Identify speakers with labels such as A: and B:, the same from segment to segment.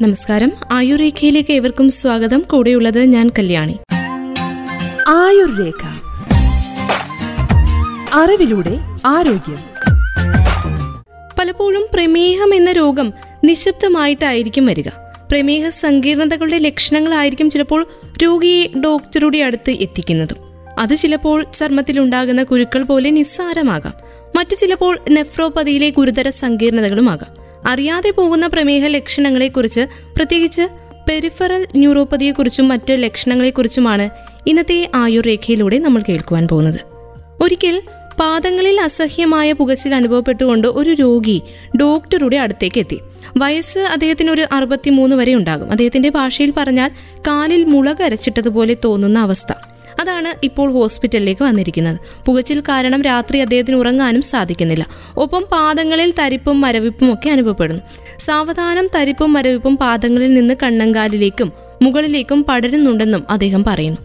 A: നമസ്കാരം. ആയുർരേഖയിലേക്ക് ഏവർക്കും സ്വാഗതം. കൂടെയുള്ളത് ഞാൻ കല്യാണി.
B: ആയുർരേഖ. അറിവിലൂടെ ആരോഗ്യം.
A: പലപ്പോഴും പ്രമേഹം എന്ന രോഗം നിശബ്ദമായിട്ടായിരിക്കും വരിക. പ്രമേഹ സങ്കീർണതകളുടെ ലക്ഷണങ്ങളായിരിക്കും ചിലപ്പോൾ രോഗിയെ ഡോക്ടറുടെ അടുത്ത് എത്തിക്കുന്നതും. അത് ചിലപ്പോൾ ചർമ്മത്തിലുണ്ടാകുന്ന കുരുക്കൾ പോലെ നിസ്സാരമാകാം. മറ്റു ചിലപ്പോൾ നെഫ്രോപ്പതിയിലെ ഗുരുതര സങ്കീർണതകളുമാകാം. അറിയാതെ പോകുന്ന പ്രമേഹ ലക്ഷണങ്ങളെക്കുറിച്ച് പ്രത്യേകിച്ച് പെരിഫറൽ ന്യൂറോപ്പതിയെക്കുറിച്ചും മറ്റ് ലക്ഷണങ്ങളെക്കുറിച്ചുമാണ് ഇന്നത്തെ ആയുർ രേഖയിലൂടെ നമ്മൾ കേൾക്കുവാൻ പോകുന്നത്. ഒരിക്കൽ പാദങ്ങളിൽ അസഹ്യമായ പുകച്ചിൽ അനുഭവപ്പെട്ടുകൊണ്ട് ഒരു രോഗി ഡോക്ടറുടെ അടുത്തേക്ക് എത്തി. വയസ്സ് അദ്ദേഹത്തിന് ഒരു അറുപത്തിമൂന്ന് വരെ ഉണ്ടാകും. അദ്ദേഹത്തിന്റെ ഭാഷയിൽ പറഞ്ഞാൽ കാലിൽ മുളക് അരച്ചിട്ടതുപോലെ തോന്നുന്ന അവസ്ഥ. അതാണ് ഇപ്പോൾ ഹോസ്പിറ്റലിലേക്ക് വന്നിരിക്കുന്നത്. പുകച്ചിൽ കാരണം രാത്രി അദ്ദേഹത്തിന് ഉറങ്ങാനും സാധിക്കുന്നില്ല. ഒപ്പം പാദങ്ങളിൽ തരിപ്പും മരവിപ്പും ഒക്കെ അനുഭവപ്പെടുന്നു. സാവധാനം തരിപ്പും മരവിപ്പും പാദങ്ങളിൽ നിന്ന് കണ്ണങ്കാലിലേക്കും മുകളിലേക്കും പടരുന്നുണ്ടെന്നും അദ്ദേഹം പറയുന്നു.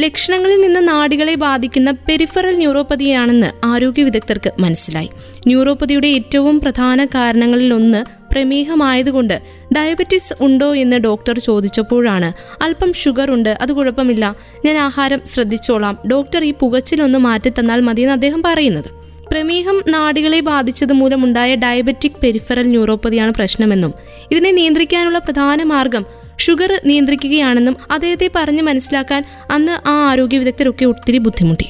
A: ലക്ഷണങ്ങളിൽ നിന്ന് നാടികളെ ബാധിക്കുന്ന പെരിഫറൽ ന്യൂറോപ്പതിയാണെന്ന് ആരോഗ്യ വിദഗ്ധർക്ക് മനസ്സിലായി. ന്യൂറോപ്പതിയുടെ ഏറ്റവും പ്രധാന കാരണങ്ങളിൽ ഒന്ന് പ്രമേഹമായതുകൊണ്ട് ഡയബറ്റിസ് ഉണ്ടോ എന്ന് ഡോക്ടർ ചോദിച്ചപ്പോഴാണ് അല്പം ഷുഗർ ഉണ്ട് അത് കുഴപ്പമില്ല. ഞാൻ ആഹാരം ശ്രദ്ധിച്ചോളാം. ഡോക്ടർ ഈ പുകച്ചിലൊന്ന് മാറ്റിത്തന്നാൽ മതിയെന്ന് അദ്ദേഹം പറയുന്നത്. പ്രമേഹം നാടികളെ ബാധിച്ചത് മൂലമുണ്ടായ ഡയബറ്റിക് പെരിഫറൽ ന്യൂറോപ്പതിയാണ് പ്രശ്നമെന്നും ഇതിനെ നിയന്ത്രിക്കാനുള്ള പ്രധാന മാർഗം ഷുഗർ നിയന്ത്രിക്കുകയാണെന്നും അദ്ദേഹത്തെ പറഞ്ഞ് മനസ്സിലാക്കാൻ അന്ന് ആ ആരോഗ്യ വിദഗ്ധരൊക്കെ ഒത്തിരി ബുദ്ധിമുട്ടി.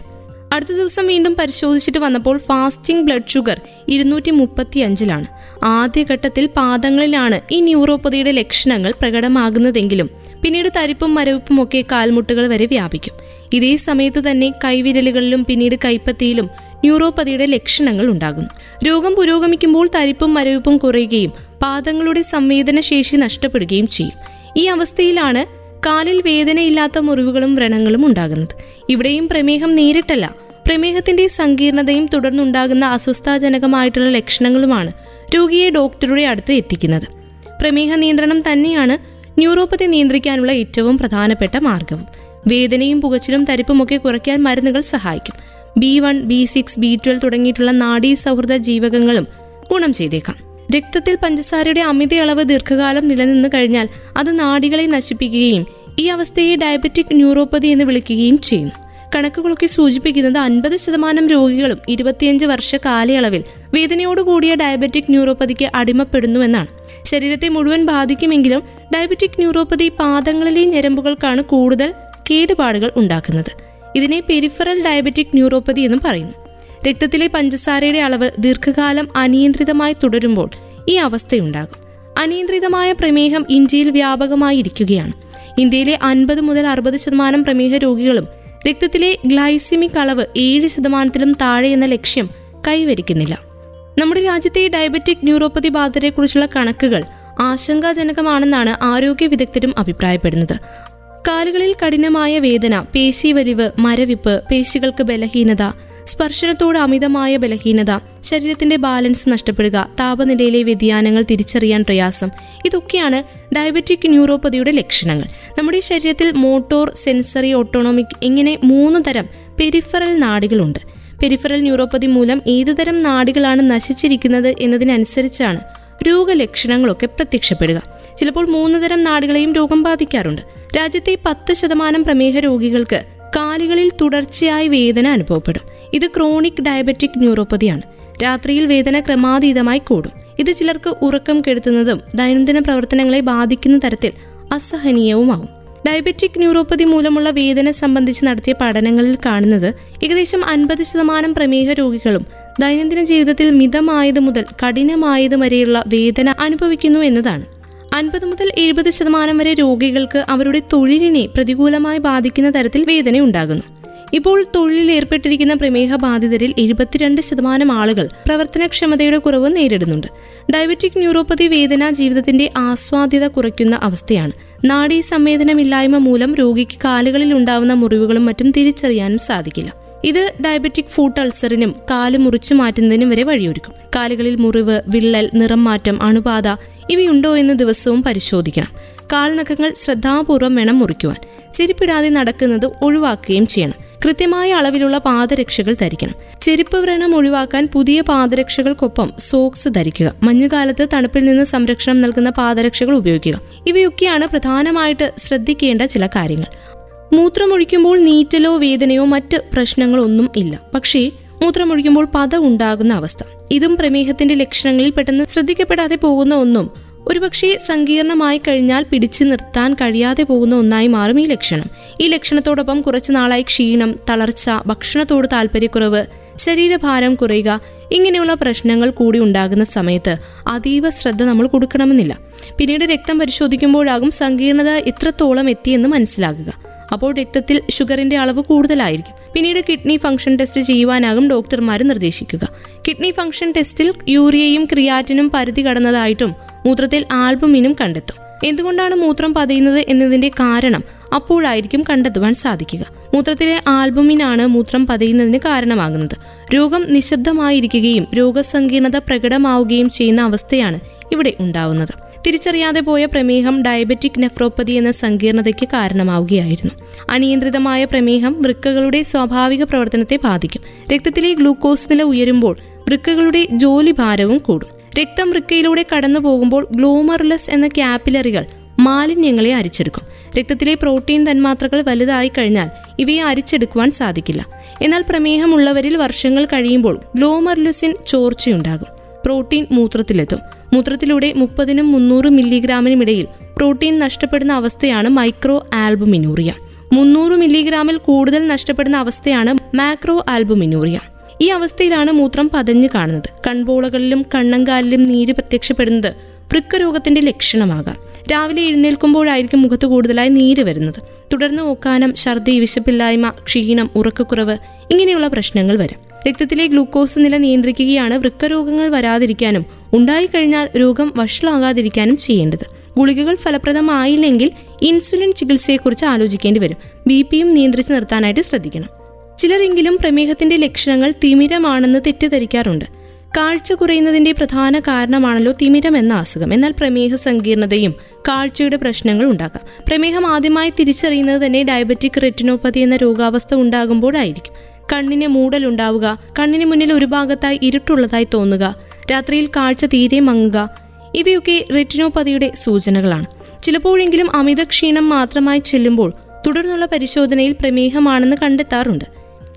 A: അടുത്ത ദിവസം വീണ്ടും പരിശോധിച്ചിട്ട് വന്നപ്പോൾ ഫാസ്റ്റിംഗ് ബ്ലഡ് ഷുഗർ ഇരുന്നൂറ്റി മുപ്പത്തി അഞ്ചിലാണ് ആദ്യഘട്ടത്തിൽ പാദങ്ങളിലാണ് ഈ ന്യൂറോപ്പതിയുടെ ലക്ഷണങ്ങൾ പ്രകടമാകുന്നതെങ്കിലും പിന്നീട് തരിപ്പും മരവിപ്പും ഒക്കെ കാൽമുട്ടുകൾ വരെ വ്യാപിക്കും. ഇതേ സമയത്ത് തന്നെ കൈവിരലുകളിലും പിന്നീട് കൈപ്പത്തിയിലും ന്യൂറോപ്പതിയുടെ ലക്ഷണങ്ങൾ ഉണ്ടാകുന്നു. രോഗം പുരോഗമിക്കുമ്പോൾ തരിപ്പും മരവിപ്പും കുറയുകയും പാദങ്ങളുടെ സംവേദനശേഷി നഷ്ടപ്പെടുകയും ചെയ്യും. ഈ അവസ്ഥയിലാണ് കാലിൽ വേദനയില്ലാത്ത മുറിവുകളും വ്രണങ്ങളും ഉണ്ടാകുന്നത്. ഇവിടെയും പ്രമേഹം നേരിട്ടല്ല. പ്രമേഹത്തിന്റെ സങ്കീർണതയും തുടർന്നുണ്ടാകുന്ന അസ്വസ്ഥാജനകമായിട്ടുള്ള ലക്ഷണങ്ങളുമാണ് രോഗിയെ ഡോക്ടറുടെ അടുത്ത് എത്തിക്കുന്നത്. പ്രമേഹ നിയന്ത്രണം തന്നെയാണ് ന്യൂറോപ്പതി നിയന്ത്രിക്കാനുള്ള ഏറ്റവും പ്രധാനപ്പെട്ട മാർഗവും. വേദനയും പുകച്ചിലും തരിപ്പുമൊക്കെ കുറയ്ക്കാൻ മരുന്നുകൾ സഹായിക്കും. B one B six B twelve തുടങ്ങിയിട്ടുള്ള നാഡീ സൗഹൃദ ജീവകങ്ങളും ഗുണം ചെയ്തേക്കാം. രക്തത്തിൽ പഞ്ചസാരയുടെ അമിത അളവ് ദീർഘകാലം നിലനിന്ന് കഴിഞ്ഞാൽ അത് നാഡികളെ നശിപ്പിക്കുകയും ഈ അവസ്ഥയെ ഡയബറ്റിക് ന്യൂറോപ്പതി എന്ന് വിളിക്കുകയും ചെയ്യുന്നു. കണക്കുകളൊക്കെ സൂചിപ്പിക്കുന്നത് അൻപത് ശതമാനം രോഗികളും ഇരുപത്തിയഞ്ച് വർഷ കാലയളവിൽ വേദനയോടുകൂടിയ ഡയബറ്റിക് ന്യൂറോപ്പതിക്ക് അടിമപ്പെടുന്നുവെന്നാണ്. ശരീരത്തെ മുഴുവൻ ബാധിക്കുമെങ്കിലും ഡയബറ്റിക് ന്യൂറോപ്പതി പാദങ്ങളിലെ ഞരമ്പുകൾക്കാണ് കൂടുതൽ കേടുപാടുകൾ ഉണ്ടാക്കുന്നത്. ഇതിനെ പെരിഫറൽ ഡയബറ്റിക് ന്യൂറോപ്പതി എന്നും പറയുന്നു. രക്തത്തിലെ പഞ്ചസാരയുടെ അളവ് ദീർഘകാലം അനിയന്ത്രിതമായി തുടരുമ്പോൾ ഈ അവസ്ഥയുണ്ടാകും. അനിയന്ത്രിതമായ പ്രമേഹം ഇന്ത്യയിൽ വ്യാപകമായിരിക്കുകയാണ്. ഇന്ത്യയിലെ അൻപത് മുതൽ അറുപത് ശതമാനം പ്രമേഹ രോഗികളും രക്തത്തിലെ ഗ്ലൈസിമിക് അളവ് ഏഴ് ശതമാനത്തിലും താഴെ എന്ന ലക്ഷ്യം കൈവരിക്കുന്നില്ല. നമ്മുടെ രാജ്യത്തെ ഡയബറ്റിക് ന്യൂറോപ്പതി ബാധിതരെക്കുറിച്ചുള്ള കണക്കുകൾ ആശങ്കാജനകമാണെന്നാണ് ആരോഗ്യ വിദഗ്ധരും അഭിപ്രായപ്പെടുന്നത്. കാലുകളിൽ കഠിനമായ വേദന പേശി വലിവ് മരവിപ്പ് പേശികൾക്ക് ബലഹീനത സ്പർശനത്തോട് അമിതമായ ബലഹീനത ശരീരത്തിന്റെ ബാലൻസ് നഷ്ടപ്പെടുക താപനിലയിലെ വ്യതിയാനങ്ങൾ തിരിച്ചറിയാൻ പ്രയാസം ഇതൊക്കെയാണ് ഡയബറ്റിക് ന്യൂറോപ്പതിയുടെ ലക്ഷണങ്ങൾ. നമ്മുടെ ശരീരത്തിൽ മോട്ടോർ സെൻസറി ഓട്ടോണോമിക് ഇങ്ങനെ മൂന്ന് തരം പെരിഫറൽ നാടികളുണ്ട്. പെരിഫറൽ ന്യൂറോപ്പതി മൂലം ഏതുതരം നാടികളാണ് നശിച്ചിരിക്കുന്നത് എന്നതിനനുസരിച്ചാണ് രോഗലക്ഷണങ്ങളൊക്കെ പ്രത്യക്ഷപ്പെടുക. ചിലപ്പോൾ മൂന്ന് തരം നാടുകളെയും രോഗം ബാധിക്കാറുണ്ട്. രാജ്യത്തെ പത്ത് ശതമാനം പ്രമേഹ രോഗികൾക്ക് കാലുകളിൽ തുടർച്ചയായി വേദന അനുഭവപ്പെടും. ഇത് ക്രോണിക് ഡയബറ്റിക് ന്യൂറോപ്പതിയാണ്. രാത്രിയിൽ വേദന ക്രമാതീതമായി കൂടും. ഇത് ചിലർക്ക് ഉറക്കം കെടുത്തുന്നതും ദൈനംദിന പ്രവർത്തനങ്ങളെ ബാധിക്കുന്ന തരത്തിൽ അസഹനീയവുമാവും. ഡയബറ്റിക് ന്യൂറോപ്പതി മൂലമുള്ള വേദന സംബന്ധിച്ച് നടത്തിയ പഠനങ്ങളിൽ കാണുന്നത് ഏകദേശം അൻപത് ശതമാനം പ്രമേഹ രോഗികളും ദൈനംദിന ജീവിതത്തിൽ മിതമായത് മുതൽ കഠിനമായത് വരെയുള്ള വേദന അനുഭവിക്കുന്നു എന്നതാണ്. അൻപത് മുതൽ എഴുപത് ശതമാനം വരെ രോഗികൾക്ക് അവരുടെ തൊഴിലിനെ പ്രതികൂലമായി ബാധിക്കുന്ന തരത്തിൽ വേദന ഉണ്ടാകുന്നു ഇപ്പോൾ തൊഴിലിൽ ഏർപ്പെട്ടിരിക്കുന്ന പ്രമേഹ ബാധിതരിൽ എഴുപത്തിരണ്ട് ശതമാനം ആളുകൾ പ്രവർത്തനക്ഷമതയുടെ കുറവ് നേരിടുന്നുണ്ട്. ഡയബറ്റിക് ന്യൂറോപ്പതി വേദന ജീവിതത്തിന്റെ ആസ്വാദ്യത കുറയ്ക്കുന്ന അവസ്ഥയാണ്. നാഡീ സംവേദനമില്ലായ്മ മൂലം രോഗിക്ക് കാലുകളിൽ ഉണ്ടാവുന്ന മുറിവുകളും മറ്റും തിരിച്ചറിയാനും സാധിക്കില്ല. ഇത് ഡയബറ്റിക് ഫുഡ് അൾസറിനും കാൽ മുറിച്ചു മാറ്റുന്നതിനും വരെ വഴിയൊരുക്കും. കാലുകളിൽ മുറിവ് വിള്ളൽ നിറം മാറ്റം അണുബാധ ഇവയുണ്ടോ എന്ന് ദിവസവും പരിശോധിക്കണം. കാൽനഖങ്ങൾ ശ്രദ്ധാപൂർവം വേണം മുറിക്കുവാൻ. ചെരിപ്പിടാതെ നടക്കുന്നത് ഒഴിവാക്കുകയും ചെയ്യണം. കൃത്യമായ അളവിലുള്ള പാദരക്ഷകൾ ധരിക്കണം. ചെരുപ്പ് വ്രണം ഒഴിവാക്കാൻ പുതിയ പാദരക്ഷകൾക്കൊപ്പം സോക്സ് ധരിക്കുക. മഞ്ഞുകാലത്ത് തണുപ്പിൽ നിന്ന് സംരക്ഷണം നൽകുന്ന പാദരക്ഷകൾ ഉപയോഗിക്കുക. ഇവയൊക്കെയാണ് പ്രധാനമായിട്ട് ശ്രദ്ധിക്കേണ്ട ചില കാര്യങ്ങൾ. മൂത്രമൊഴിക്കുമ്പോൾ നീറ്റലോ വേദനയോ മറ്റ് പ്രശ്നങ്ങളൊന്നും ഇല്ല. പക്ഷേ മൂത്രമൊഴിക്കുമ്പോൾ പത ഉണ്ടാകുന്ന അവസ്ഥ. ഇതും പ്രമേഹത്തിന്റെ ലക്ഷണങ്ങളിൽ പെട്ടെന്ന് ശ്രദ്ധിക്കപ്പെടാതെ പോകുന്ന ഒന്നും ഒരുപക്ഷെ സങ്കീർണമായി കഴിഞ്ഞാൽ പിടിച്ചു നിർത്താൻ കഴിയാതെ പോകുന്ന ഒന്നായി മാറും ഈ ലക്ഷണം. ഈ ലക്ഷണത്തോടൊപ്പം കുറച്ചു നാളായി ക്ഷീണം തളർച്ച ഭക്ഷണത്തോട് താല്പര്യക്കുറവ് ശരീരഭാരം കുറയുക ഇങ്ങനെയുള്ള പ്രശ്നങ്ങൾ കൂടി ഉണ്ടാകുന്ന സമയത്ത് അതീവ ശ്രദ്ധ നമ്മൾ കൊടുക്കണമെന്നില്ല. പിന്നീട് രക്തം പരിശോധിക്കുമ്പോഴാകും സങ്കീർണത എത്രത്തോളം എത്തിയെന്ന് മനസ്സിലാകുക. അപ്പോൾ രക്തത്തിൽ ഷുഗറിന്റെ അളവ് കൂടുതലായിരിക്കും. പിന്നീട് കിഡ്നി ഫംഗ്ഷൻ ടെസ്റ്റ് ചെയ്യുവാനാകും ഡോക്ടർമാർ നിർദ്ദേശിക്കുക. കിഡ്നി ഫംഗ്ഷൻ ടെസ്റ്റിൽ യൂറിയയും ക്രിയാറ്റിനും പരിധി കടന്നതായിട്ടും മൂത്രത്തിൽ ആൽബുമിനും കണ്ടെത്തും. എന്തുകൊണ്ടാണ് മൂത്രം പതയുന്നത് എന്നതിന്റെ കാരണം അപ്പോഴായിരിക്കും കണ്ടെത്തുവാൻ സാധിക്കുക. മൂത്രത്തിലെ ആൽബുമിനാണ് മൂത്രം പതയുന്നതിന് കാരണമാകുന്നത്. രോഗം നിശബ്ദമായിരിക്കുകയും രോഗസങ്കീർണത പ്രകടമാവുകയും ചെയ്യുന്ന അവസ്ഥയാണ് ഇവിടെ ഉണ്ടാവുന്നത്. തിരിച്ചറിയാതെ പോയ പ്രമേഹം ഡയബറ്റിക് നെഫ്രോപ്പതി എന്ന സങ്കീർണതയ്ക്ക് കാരണമാവുകയായിരുന്നു. അനിയന്ത്രിതമായ പ്രമേഹം വൃക്കകളുടെ സ്വാഭാവിക പ്രവർത്തനത്തെ ബാധിക്കും. രക്തത്തിലെ ഗ്ലൂക്കോസ് നില ഉയരുമ്പോൾ വൃക്കകളുടെ ജോലി ഭാരവും കൂടും. രക്തം വൃക്കയിലൂടെ കടന്നു പോകുമ്പോൾ ഗ്ലോമർലെസ് എന്ന ക്യാപ്പിലറികൾ മാലിന്യങ്ങളെ അരിച്ചെടുക്കും. രക്തത്തിലെ പ്രോട്ടീൻ തന്മാത്രകൾ വലുതായി കഴിഞ്ഞാൽ ഇവയെ അരിച്ചെടുക്കുവാൻ സാധിക്കില്ല. എന്നാൽ പ്രമേഹമുള്ളവരിൽ വർഷങ്ങൾ കഴിയുമ്പോൾ ഗ്ലോമർലെസിൻ ചോർച്ചയുണ്ടാകും. പ്രോട്ടീൻ മൂത്രത്തിലെത്തും. മൂത്രത്തിലൂടെ മുപ്പതിനും മുന്നൂറ് മില്ലിഗ്രാമിനും ഇടയിൽ പ്രോട്ടീൻ നഷ്ടപ്പെടുന്ന അവസ്ഥയാണ് മൈക്രോ ആൽബുമിനൂറിയ. മുന്നൂറ് മില്ലിഗ്രാമിൽ കൂടുതൽ നഷ്ടപ്പെടുന്ന അവസ്ഥയാണ് മാക്രോ ആൽബുമിനൂറിയ. ഈ അവസ്ഥയിലാണ് മൂത്രം പതഞ്ഞു കാണുന്നത്. കൺപോളകളിലും കണ്ണങ്കാലിലും നീര് പ്രത്യക്ഷപ്പെടുന്നത് വൃക്കരോഗത്തിന്റെ ലക്ഷണമാകാം. രാവിലെ എഴുന്നേൽക്കുമ്പോഴായിരിക്കും മുഖത്ത് കൂടുതലായി നീര് വരുന്നത്. തുടർന്ന് ഓക്കാനം ഛർദി വിശപ്പില്ലായ്മ ക്ഷീണം ഉറക്കക്കുറവ് ഇങ്ങനെയുള്ള പ്രശ്നങ്ങൾ വരും. രക്തത്തിലെ ഗ്ലൂക്കോസ് നില നിയന്ത്രിക്കുകയാണ് വൃക്കരോഗങ്ങൾ വരാതിരിക്കാനും ഉണ്ടായിക്കഴിഞ്ഞാൽ രോഗം വഷളാകാതിരിക്കാനും ചെയ്യേണ്ടത്. ഗുളികകൾ ഫലപ്രദമായില്ലെങ്കിൽ ഇൻസുലിൻ ചികിത്സയെക്കുറിച്ച് ആലോചിക്കേണ്ടി വരും. ബി പിയും നിയന്ത്രിച്ച് നിർത്താനായിട്ട് ശ്രദ്ധിക്കണം. ചിലരെങ്കിലും പ്രമേഹത്തിന്റെ ലക്ഷണങ്ങൾ തിമിരമാണെന്ന് തെറ്റിദ്ധരിക്കാറുണ്ട്. കാഴ്ച കുറയുന്നതിന്റെ പ്രധാന കാരണമാണല്ലോ തിമിരം എന്ന അസുഖം. എന്നാൽ പ്രമേഹ സങ്കീർണതയും കാഴ്ചയുടെ പ്രശ്നങ്ങൾ ഉണ്ടാക്കാം പ്രമേഹം ആദ്യമായി തിരിച്ചറിയുന്നത് തന്നെ ഡയബറ്റിക് റെറ്റിനോപ്പതി എന്ന രോഗാവസ്ഥ ഉണ്ടാകുമ്പോഴായിരിക്കും. കണ്ണിന് മൂടലുണ്ടാവുക കണ്ണിന് മുന്നിൽ ഒരു ഭാഗത്തായി ഇരുട്ടുള്ളതായി തോന്നുക രാത്രിയിൽ കാഴ്ച തീരെ മങ്ങുക ഇവയൊക്കെ റെറ്റിനോപ്പതിയുടെ സൂചനകളാണ്. ചിലപ്പോഴെങ്കിലും അമിതക്ഷീണം മാത്രമായി ചെല്ലുമ്പോൾ തുടർന്നുള്ള പരിശോധനയിൽ പ്രമേഹമാണെന്ന് കണ്ടെത്താറുണ്ട്.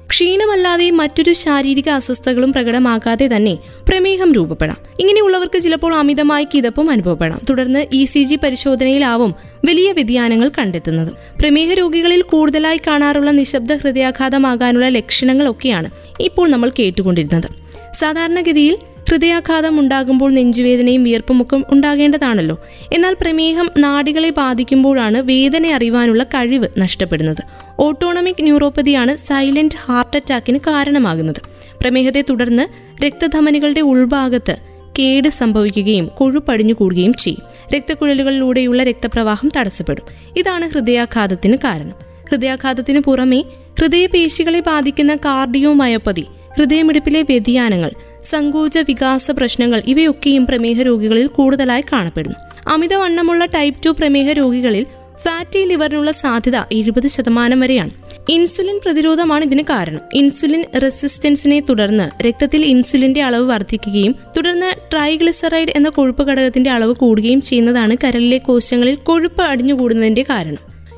A: ക്ഷീണമല്ലാതെ മറ്റൊരു ശാരീരിക അസ്വസ്ഥകളും പ്രകടമാകാതെ തന്നെ പ്രമേഹം രൂപപ്പെടാം. ഇങ്ങനെയുള്ളവർക്ക് ചിലപ്പോൾ അമിതമായി കിതപ്പും അനുഭവപ്പെടാം. തുടർന്ന് ഇ സി ജി പരിശോധനയിലാവും വലിയ വ്യതിയാനങ്ങൾ കണ്ടെത്തുന്നത്. പ്രമേഹ രോഗികളിൽ കൂടുതലായി കാണാറുള്ള നിശബ്ദ ഹൃദയാഘാതമാകാനുള്ള ലക്ഷണങ്ങളൊക്കെയാണ് ഇപ്പോൾ നമ്മൾ കേട്ടുകൊണ്ടിരുന്നത്. സാധാരണഗതിയിൽ ഹൃദയാഘാതം ഉണ്ടാകുമ്പോൾ നെഞ്ചുവേദനയും വിയർപ്പുമൊക്കെ ഉണ്ടാകേണ്ടതാണല്ലോ. എന്നാൽ പ്രമേഹം നാടികളെ ബാധിക്കുമ്പോഴാണ് വേദന അറിയുവാനുള്ള കഴിവ് നഷ്ടപ്പെടുന്നത്. ഓട്ടോണമിക് ന്യൂറോപ്പതിയാണ് സൈലന്റ് ഹാർട്ട് അറ്റാക്കിന് കാരണമാകുന്നത്. പ്രമേഹത്തെ തുടർന്ന് രക്തധമനികളുടെ ഉൾഭാഗത്ത് കേട് സംഭവിക്കുകയും കൊഴുപ്പടിഞ്ഞു കൂടുകയും ചെയ്യും. രക്തക്കുഴലുകളിലൂടെയുള്ള രക്തപ്രവാഹം തടസ്സപ്പെടും. ഇതാണ് ഹൃദയാഘാതത്തിന് കാരണം. ഹൃദയാഘാതത്തിന് പുറമെ ഹൃദയപേശികളെ ബാധിക്കുന്ന കാർഡിയോമയോപ്പതി ഹൃദയമിടിപ്പിലെ വ്യതിയാനങ്ങൾ സങ്കോച വികാസ പ്രശ്നങ്ങൾ ഇവയൊക്കെയും പ്രമേഹ രോഗികളിൽ കൂടുതലായി കാണപ്പെടുന്നു. അമിതവണ്ണമുള്ള ടൈപ്പ് ടു പ്രമേഹ രോഗികളിൽ ഫാറ്റി ലിവറിനുള്ള സാധ്യത എഴുപത് ശതമാനം വരെയാണ്. ഇൻസുലിൻ പ്രതിരോധമാണ് ഇതിന് കാരണം. ഇൻസുലിൻ റെസിസ്റ്റൻസിനെ തുടർന്ന് രക്തത്തിൽ ഇൻസുലിന്റെ അളവ് വർദ്ധിക്കുകയും തുടർന്ന് ട്രൈഗ്ലിസറൈഡ് എന്ന കൊഴുപ്പ് ഘടകത്തിന്റെ അളവ് കൂടുകയും ചെയ്യുന്നതാണ് കരളിലെ കോശങ്ങളിൽ കൊഴുപ്പ് അടിഞ്ഞുകൂടുന്നതിന്റെ കാരണം.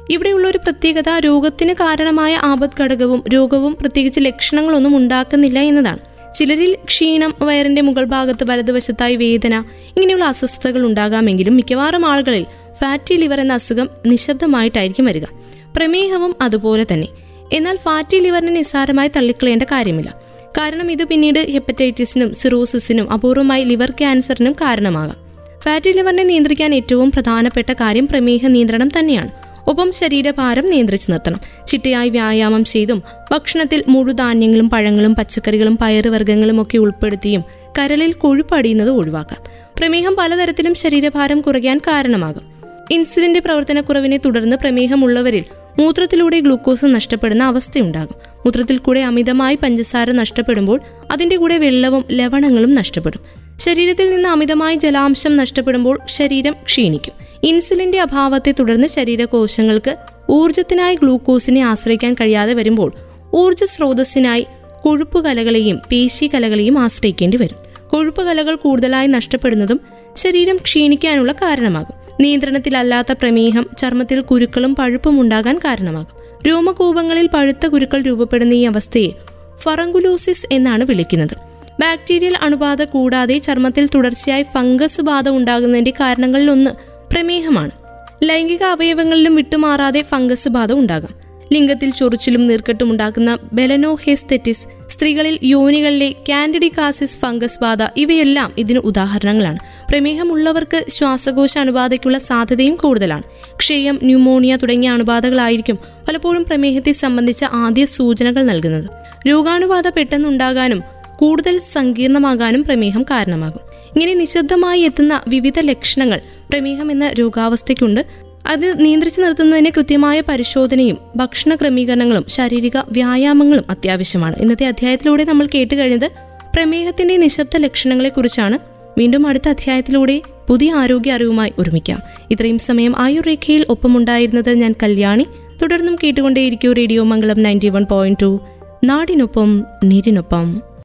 A: ഇവിടെയുള്ള ഒരു പ്രത്യേകത രോഗത്തിന് കാരണമായ ആപത് ഘടകവും രോഗവും പ്രത്യേകിച്ച് ലക്ഷണങ്ങളൊന്നും ഉണ്ടാക്കുന്നില്ല എന്നതാണ്. ചിലരിൽ ക്ഷീണം വയറിന്റെ മുകൾ ഭാഗത്ത് വലതുവശത്തായി വേദന ഇങ്ങനെയുള്ള അസ്വസ്ഥതകൾ ഉണ്ടാകാമെങ്കിലും മിക്കവാറും ആളുകളിൽ ഫാറ്റി ലിവർ എന്ന അസുഖം നിശബ്ദമായിട്ടായിരിക്കും വരിക. പ്രമേഹവും അതുപോലെ തന്നെ. എന്നാൽ ഫാറ്റി ലിവറിനെ നിസ്സാരമായി തള്ളിക്കളയേണ്ട കാര്യമില്ല. കാരണം ഇത് പിന്നീട് ഹെപ്പറ്റൈറ്റിസിനും സിറോസിസിനും അപൂർവമായി ലിവർ ക്യാൻസറിനും കാരണമാകാം. ഫാറ്റി ലിവറിനെ നിയന്ത്രിക്കാൻ ഏറ്റവും പ്രധാനപ്പെട്ട കാര്യം പ്രമേഹ നിയന്ത്രണം തന്നെയാണ്. ഒപ്പം ശരീരഭാരം നിയന്ത്രിച്ചു നിർത്തണം. ചിട്ടയായി വ്യായാമം ചെയ്തും ഭക്ഷണത്തിൽ മുഴുധാന്യങ്ങളും പഴങ്ങളും പച്ചക്കറികളും പയറുവർഗങ്ങളും ഒക്കെ ഉൾപ്പെടുത്തിയും കരളിൽ കൊഴുപ്പടിയുന്നത് ഒഴിവാക്കാം. പ്രമേഹം പലതരത്തിലും ശരീരഭാരം കുറയ്ക്കാൻ കാരണമാകും. ഇൻസുലിന്റെ പ്രവർത്തനക്കുറവിനെ തുടർന്ന് പ്രമേഹമുള്ളവരിൽ മൂത്രത്തിലൂടെ ഗ്ലൂക്കോസ് നഷ്ടപ്പെടുന്ന അവസ്ഥയുണ്ടാകും. മൂത്രത്തിൽ കൂടെ അമിതമായി പഞ്ചസാര നഷ്ടപ്പെടുമ്പോൾ അതിന്റെ കൂടെ വെള്ളവും ലവണങ്ങളും നഷ്ടപ്പെടും. ശരീരത്തിൽ നിന്ന് അമിതമായി ജലാംശം നഷ്ടപ്പെടുമ്പോൾ ശരീരം ക്ഷീണിക്കും. ഇൻസുലിന്റെ അഭാവത്തെ തുടർന്ന് ശരീരകോശങ്ങൾക്ക് ഊർജത്തിനായി ഗ്ലൂക്കോസിനെ ആശ്രയിക്കാൻ കഴിയാതെ വരുമ്പോൾ ഊർജ സ്രോതസ്സിനായി കൊഴുപ്പ് കലകളെയും പേശി കലകളെയും ആശ്രയിക്കേണ്ടി വരും. കൊഴുപ്പ് കലകൾ കൂടുതലായി നഷ്ടപ്പെടുന്നതും ശരീരം ക്ഷീണിക്കാനുള്ള കാരണമാകും. നിയന്ത്രണത്തിലല്ലാത്ത പ്രമേഹം ചർമ്മത്തിൽ കുരുക്കളും പഴുപ്പും ഉണ്ടാകാൻ കാരണമാകും. രോമകൂപങ്ങളിൽ പഴുത്ത കുരുക്കൾ രൂപപ്പെടുന്ന ഈ അവസ്ഥയെ ഫറങ്കുലോസിസ് എന്നാണ് വിളിക്കുന്നത്. ബാക്ടീരിയൽ അണുബാധ കൂടാതെ ചർമ്മത്തിൽ തുടർച്ചയായി ഫംഗസ് ബാധ ഉണ്ടാകുന്നതിന്റെ കാരണങ്ങളിലൊന്ന് പ്രമേഹമാണ്. ലൈംഗിക അവയവങ്ങളിലും വിട്ടുമാറാതെ ഫംഗസ് ബാധ ഉണ്ടാകാം. ലിംഗത്തിൽ ചൊറിച്ചിലും നീർക്കെട്ടും ഉണ്ടാക്കുന്ന ബെലനോഹെസ്തെറ്റിസ് സ്ത്രീകളിൽ യോനികളിലെ കാൻഡിഡികാസിസ് ഫംഗസ് ബാധ ഇവയെല്ലാം ഇതിന് ഉദാഹരണങ്ങളാണ്. പ്രമേഹമുള്ളവർക്ക് ശ്വാസകോശ അണുബാധയ്ക്കുള്ള സാധ്യതയും കൂടുതലാണ്. ക്ഷയം ന്യൂമോണിയ തുടങ്ങിയ അണുബാധകളായിരിക്കും പലപ്പോഴും പ്രമേഹത്തെ സംബന്ധിച്ച ആദ്യ സൂചനകൾ നൽകുന്നത്. രോഗാണുബാധ പെട്ടെന്നുണ്ടാകാനും കൂടുതൽ സങ്കീർണമാകാനും പ്രമേഹം കാരണമാകും. ഇങ്ങനെ നിശബ്ദമായി എത്തുന്ന വിവിധ ലക്ഷണങ്ങൾ പ്രമേഹം എന്ന രോഗാവസ്ഥയ്ക്കുണ്ട്. അത് നിയന്ത്രിച്ചു നിർത്തുന്നതിന് കൃത്യമായ പരിശോധനയും ഭക്ഷണ ക്രമീകരണങ്ങളും ശാരീരിക വ്യായാമങ്ങളും അത്യാവശ്യമാണ്. ഇന്നത്തെ അധ്യായത്തിലൂടെ നമ്മൾ കേട്ട് കഴിഞ്ഞത് പ്രമേഹത്തിന്റെ നിശബ്ദ ലക്ഷണങ്ങളെക്കുറിച്ചാണ്. വീണ്ടും അടുത്ത അധ്യായത്തിലൂടെ പുതിയ ആരോഗ്യ അറിവുമായി ഒരുമിക്കാം. ഇത്രയും സമയം ആയുർരേഖയിൽ ഒപ്പമുണ്ടായിരുന്നത് ഞാൻ കല്യാണി. തുടർന്നും കേട്ടുകൊണ്ടേയിരിക്കൂ radio Mangalam ninety one point two. നാടിനൊപ്പം നീരിനൊപ്പം.